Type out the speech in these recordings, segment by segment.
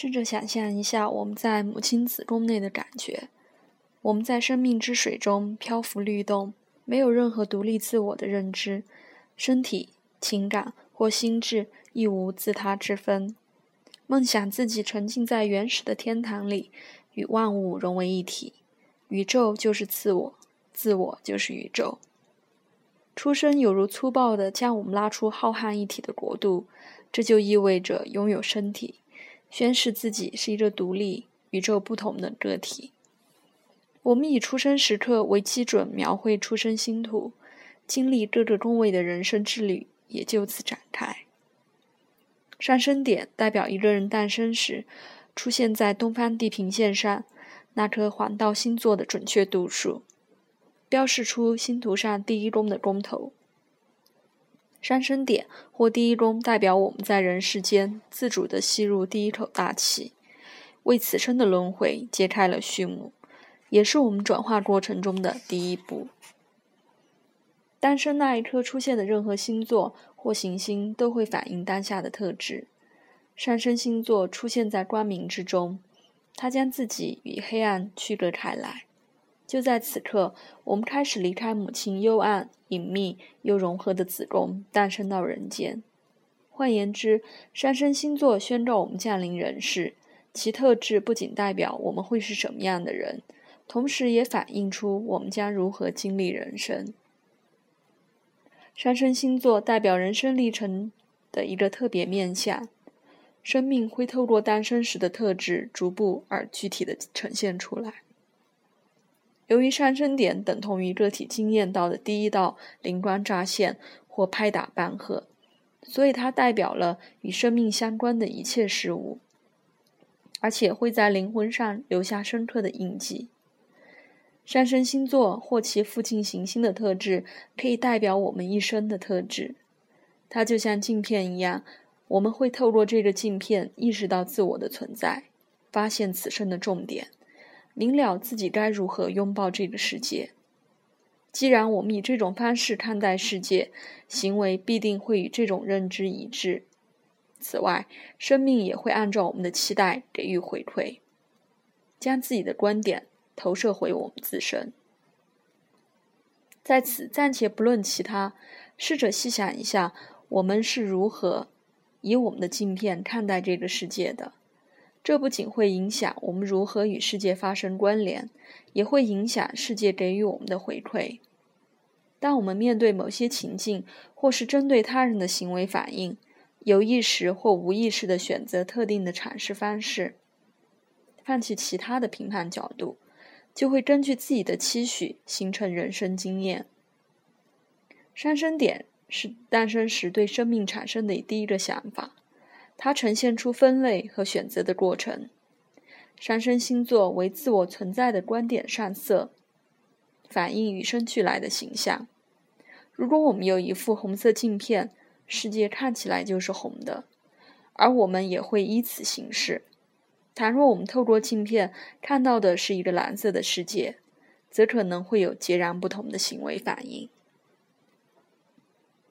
试着想象一下我们在母亲子宫内的感觉。我们在生命之水中漂浮律动，没有任何独立自我的认知，身体、情感或心智亦无自他之分。梦想自己沉浸在原始的天堂里，与万物融为一体。宇宙就是自我，自我就是宇宙。出生有如粗暴地将我们拉出浩瀚一体的国度，这就意味着拥有身体，宣示自己是一个独立、宇宙不同的个体。我们以出生时刻为基准，描绘出生星图，经历各个宫位的人生之旅也就此展开。上升点代表一个人诞生时出现在东方地平线上那颗黄道星座的准确度数，标示出星图上第一宫的宫头。上升点或第一宫代表我们在人世间自主地吸入第一口大气，为此生的轮回揭开了序幕，也是我们转化过程中的第一步。诞生那一刻出现的任何星座或行星都会反映当下的特质。上升星座出现在光明之中，它将自己与黑暗区隔开来。就在此刻，我们开始离开母亲幽暗、隐秘又融合的子宫，诞生到人间。换言之，上升星座宣告我们降临人世，其特质不仅代表我们会是什么样的人，同时也反映出我们将如何经历人生。上升星座代表人生历程的一个特别面相，生命会透过诞生时的特质，逐步而具体的呈现出来。由于上升点等同于个体经验到的第一道灵光乍现或拍打半喝，所以它代表了与生命相关的一切事物，而且会在灵魂上留下深刻的印记。上升星座或其附近行星的特质，可以代表我们一生的特质。它就像镜片一样，我们会透过这个镜片意识到自我的存在，发现此生的重点，明了自己该如何拥抱这个世界。既然我们以这种方式看待世界，行为必定会与这种认知一致。此外，生命也会按照我们的期待给予回馈，将自己的观点。投射回我们自身。在此暂且不论其他，试着细想一下，我们是如何以我们的镜片看待这个世界的。这不仅会影响我们如何与世界发生关联，也会影响世界给予我们的回馈。当我们面对某些情境，或是针对他人的行为反应，有意识或无意识的选择特定的阐释方式，放弃其他的评判角度。就会根据自己的期许形成人生经验。上升点是诞生时对生命产生的第一个想法，它呈现出分类和选择的过程。上升星座为自我存在的观点上色，反映与生俱来的形象。如果我们有一副红色镜片，世界看起来就是红的，而我们也会依此行事。倘若我们透过镜片看到的是一个蓝色的世界，则可能会有截然不同的行为反应。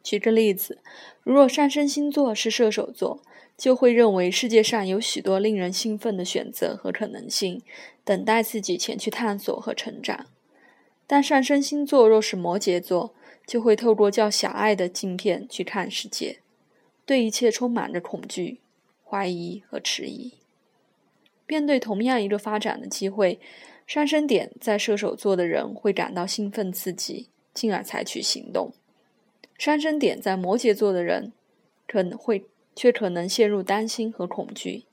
举个例子，如若上升星座是射手座，就会认为世界上有许多令人兴奋的选择和可能性，等待自己前去探索和成长。但上升星座若是摩羯座，就会透过较狭隘的镜片去看世界，对一切充满着恐惧、怀疑和迟疑。面对同样一个发展的机会，上升点在射手座的人会感到兴奋刺激，进而采取行动；上升点在摩羯座的人可能会却可能陷入担心和恐惧。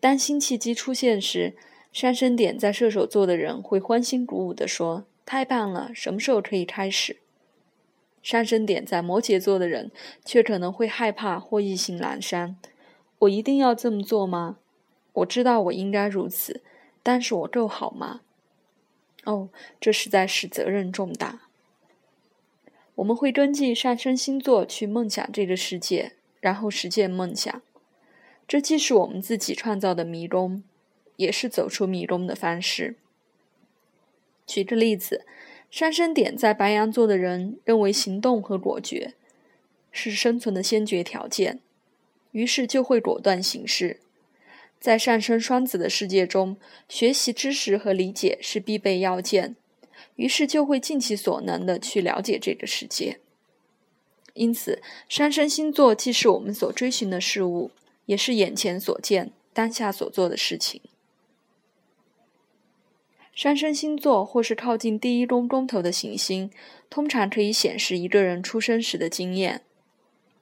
当新契机出现时，上升点在射手座的人会欢欣鼓舞地说：“太棒了，什么时候可以开始？”上升点在摩羯座的人却可能会害怕或意兴阑珊：“我一定要这么做吗？”我知道我应该如此，但是我够好吗？哦，这实在是责任重大。我们会根据上升星座去梦想这个世界，然后实践梦想。这既是我们自己创造的迷宫，也是走出迷宫的方式。举个例子，上升点在白羊座的人认为行动和果决是生存的先决条件，于是就会果断行事。在上升双子的世界中，学习知识和理解是必备要件，于是就会尽其所能的去了解这个世界。因此，上升星座既是我们所追寻的事物，也是眼前所见、当下所做的事情。上升星座或是靠近第一宫宫头的行星，通常可以显示一个人出生时的经验。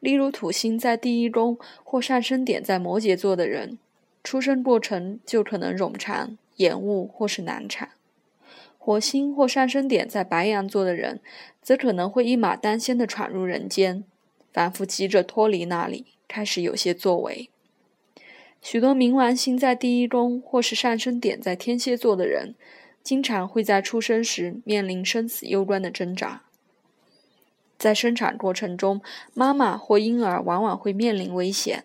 例如，土星在第一宫或上升点在摩羯座的人。出生过程就可能冗长、延误或是难产。火星或上升点在白羊座的人，则可能会一马当先的闯入人间，反复急着脱离那里，开始有些作为。许多冥王星在第一宫或是上升点在天蝎座的人，经常会在出生时面临生死攸关的挣扎。在生产过程中，妈妈或婴儿往往会面临危险。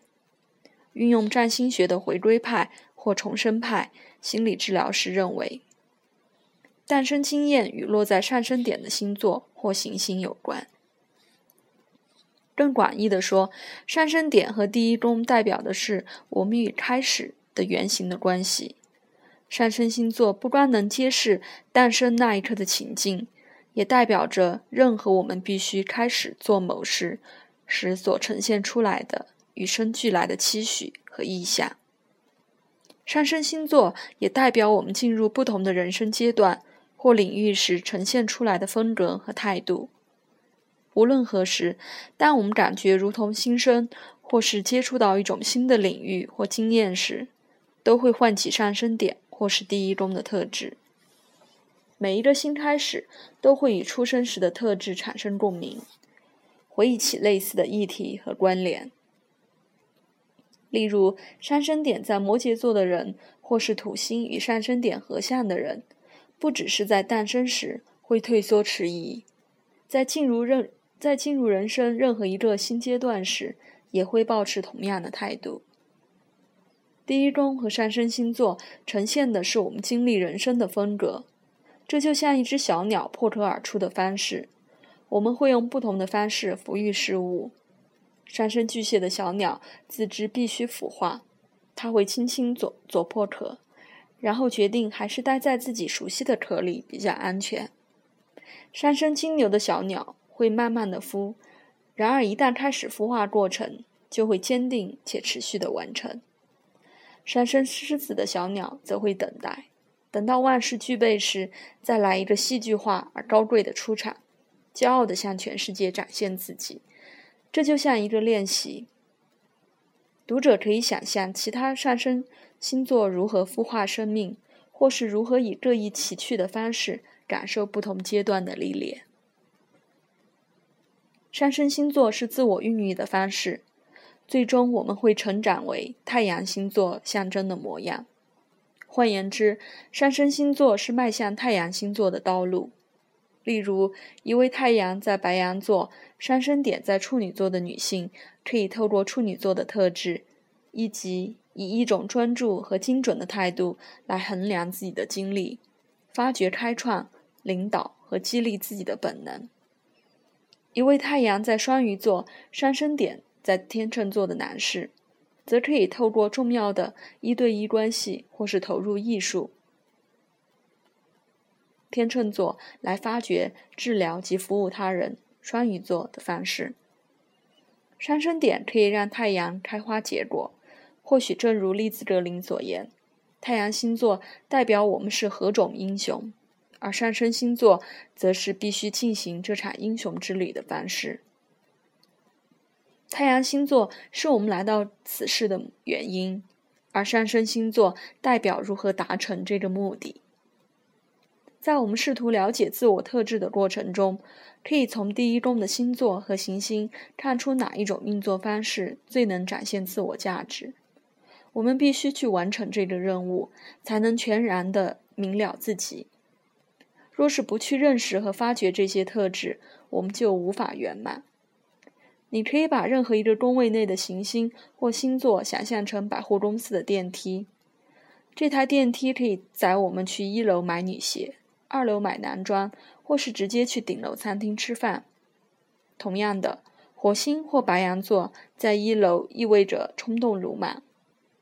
运用占星学的回归派或重生派心理治疗师认为，诞生经验与落在上升点的星座或行星有关。更广义的说，上升点和第一宫代表的是我们与开始的原型的关系。上升星座不光能揭示诞生那一刻的情境，也代表着任何我们必须开始做某事时所呈现出来的。与生俱来的期许和意向。上升星座也代表我们进入不同的人生阶段或领域时呈现出来的风格和态度。无论何时，当我们感觉如同新生，或是接触到一种新的领域或经验时，都会唤起上升点或是第一宫的特质。每一个新开始都会与出生时的特质产生共鸣，回忆起类似的议题和关联。例如，上升点在摩羯座的人，或是土星与上升点合相的人，不只是在诞生时会退缩迟疑，在进入任在进入人生任何一个新阶段时，也会保持同样的态度。第一宫和上升星座呈现的是我们经历人生的风格，这就像一只小鸟破壳而出的方式，我们会用不同的方式抚育事物。上升巨蟹的小鸟自知必须孵化，它会轻轻啄啄破壳，然后决定还是待在自己熟悉的壳里比较安全。上升金牛的小鸟会慢慢的孵，然而一旦开始孵化过程，就会坚定且持续的完成。上升狮子的小鸟则会等待，等到万事俱备时，再来一个戏剧化而高贵的出场，骄傲的向全世界展现自己。这就像一个练习。读者可以想象其他上升星座如何孵化生命，或是如何以各异奇趣的方式感受不同阶段的历练。上升星座是自我孕育的方式，最终我们会成长为太阳星座象征的模样。换言之，上升星座是迈向太阳星座的道路。例如，一位太阳在白羊座、上升点在处女座的女性，可以透过处女座的特质，以及以一种专注和精准的态度来衡量自己的经历，发掘、开创、领导和激励自己的本能。一位太阳在双鱼座、上升点在天秤座的男士，则可以透过重要的一对一关系，或是投入艺术。天秤座来发掘、治疗及服务他人，双鱼座的方式。上升点可以让太阳开花结果，或许正如利兹格林所言，太阳星座代表我们是何种英雄，而上升星座则是必须进行这场英雄之旅的方式。太阳星座是我们来到此世的原因，而上升星座代表如何达成这个目的。在我们试图了解自我特质的过程中，可以从第一宫的星座和行星看出哪一种运作方式最能展现自我价值。我们必须去完成这个任务，才能全然的明了自己。若是不去认识和发掘这些特质，我们就无法圆满。你可以把任何一个宫位内的行星或星座想象成百货公司的电梯，这台电梯可以载我们去一楼买女鞋。二楼买男装，或是直接去顶楼餐厅吃饭。同样的，火星或白羊座在一楼意味着冲动鲁莽，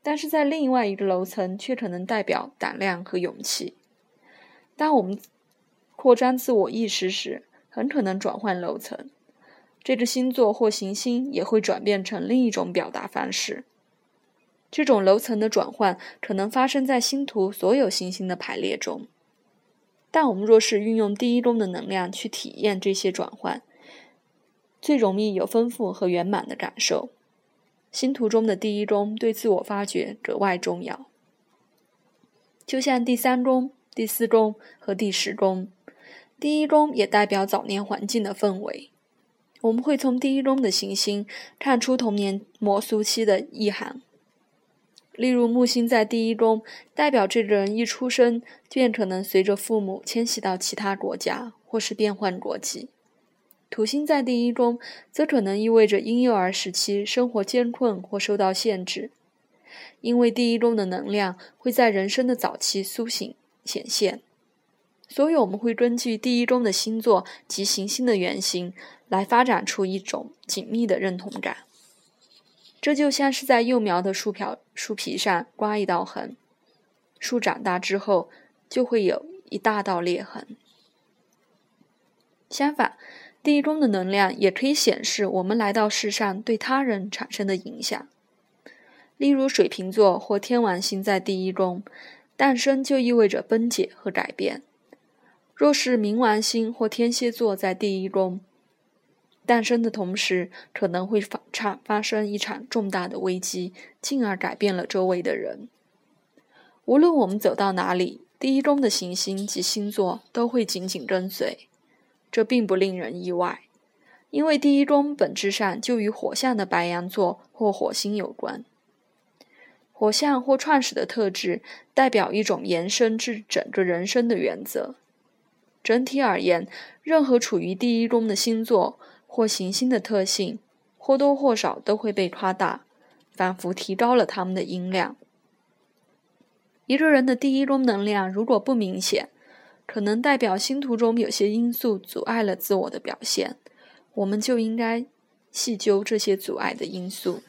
但是在另外一个楼层却可能代表胆量和勇气。当我们扩张自我意识时，很可能转换楼层，这个星座或行星也会转变成另一种表达方式。这种楼层的转换可能发生在星图所有行星的排列中。但我们若是运用第一宫的能量去体验这些转换，最容易有丰富和圆满的感受。星图中的第一宫对自我发掘格外重要，就像第三宫、第四宫和第十宫。第一宫也代表早年环境的氛围。我们会从第一宫的行星看出童年魔俗期的意涵。例如，木星在第一宫，代表这个人一出生便可能随着父母迁徙到其他国家，或是变换国籍。土星在第一宫，则可能意味着婴幼儿时期生活艰困或受到限制，因为第一宫的能量会在人生的早期苏醒显现。所以，我们会根据第一宫的星座及行星的原型，来发展出一种紧密的认同感。这就像是在幼苗的树瓢树皮上刮一道痕，树长大之后就会有一大道裂痕。相反，第一宫的能量也可以显示我们来到世上对他人产生的影响。例如，水瓶座或天王星在第一宫，诞生就意味着崩解和改变；若是冥王星或天蝎座在第一宫，诞生的同时可能会发产发生一场重大的危机，进而改变了周围的人。无论我们走到哪里，第一宫的行星及星座都会紧紧跟随。这并不令人意外，因为第一宫本质上就与火象的白羊座或火星有关。火象或创始的特质代表一种延伸至整个人生的原则。整体而言，任何处于第一宫的星座或行星的特性，或多或少都会被夸大，仿佛提高了他们的音量。一个人的第一宫能量如果不明显，可能代表星图中有些因素阻碍了自我的表现，我们就应该细究这些阻碍的因素。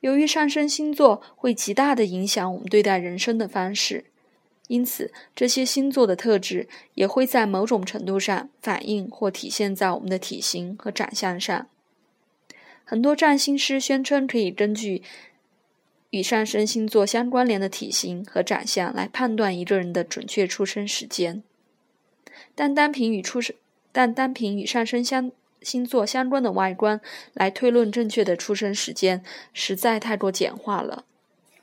由于上升星座会极大的影响我们对待人生的方式，因此这些星座的特质也会在某种程度上反映或体现在我们的体型和长相上。很多占星师宣称可以根据。与上升星座相关联的体型和长相来判断一个人的准确出生时间，但单凭与出生但单凭与上升相星座相关的外观来推论正确的出生时间，实在太过简化了。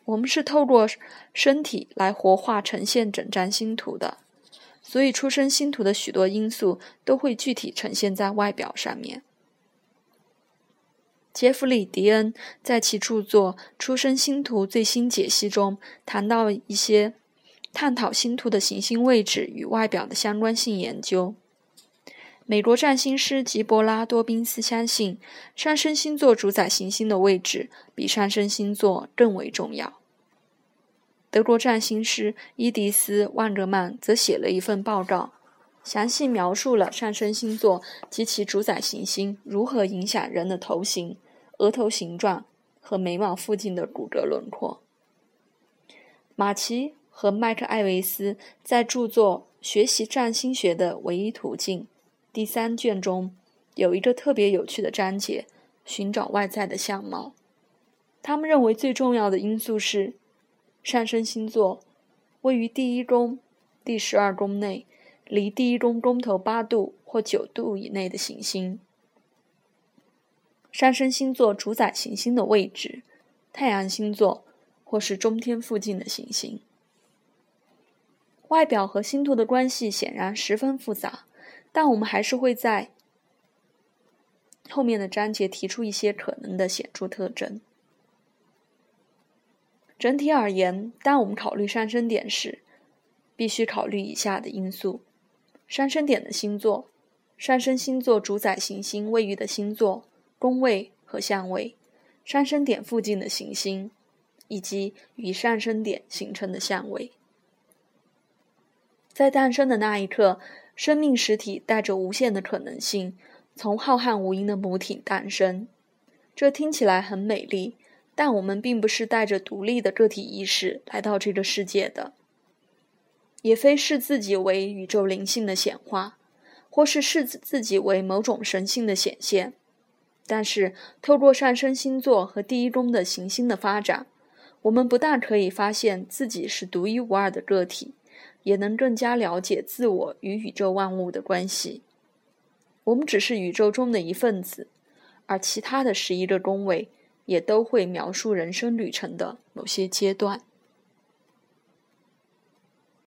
我们是透过身体来活化呈现整张星图的，所以出生星图的许多因素都会具体呈现在外表上面。杰弗里·迪恩在其著作《出生星图最新解析》中谈到一些探讨星图的行星位置与外表的相关性研究。美国占星师吉伯拉·多宾斯相信，上升星座主宰行星的位置比上升星座更为重要。德国占星师伊迪丝·万格曼则写了一份报告，详细描述了上升星座及其主宰行星如何影响人的头型。额头形状和眉毛附近的骨骼轮廓。马奇和麦克艾维斯在著作《学习占星学的唯一途径》第三卷中有一个特别有趣的章节：寻找外在的相貌。他们认为最重要的因素是上升星座位于第一宫、第十二宫内，离第一宫宫头八度或九度以内的行星。上升星座主宰行星的位置，太阳星座或是中天附近的行星。外表和星图的关系显然十分复杂，但我们还是会在后面的章节提出一些可能的显著特征。整体而言，当我们考虑上升点时，必须考虑以下的因素：上升点的星座、上升星座主宰行星位于的星座。宫位和相位，上升点附近的行星，以及与上升点形成的相位。在诞生的那一刻，生命实体带着无限的可能性，从浩瀚无垠的母体诞生。这听起来很美丽，但我们并不是带着独立的个体意识来到这个世界的，也非视自己为宇宙灵性的显化，或是视自己为某种神性的显现。但是，透过上升星座和第一宫的行星的发展，我们不但可以发现自己是独一无二的个体，也能更加了解自我与宇宙万物的关系。我们只是宇宙中的一份子，而其他的十一个宫位也都会描述人生旅程的某些阶段。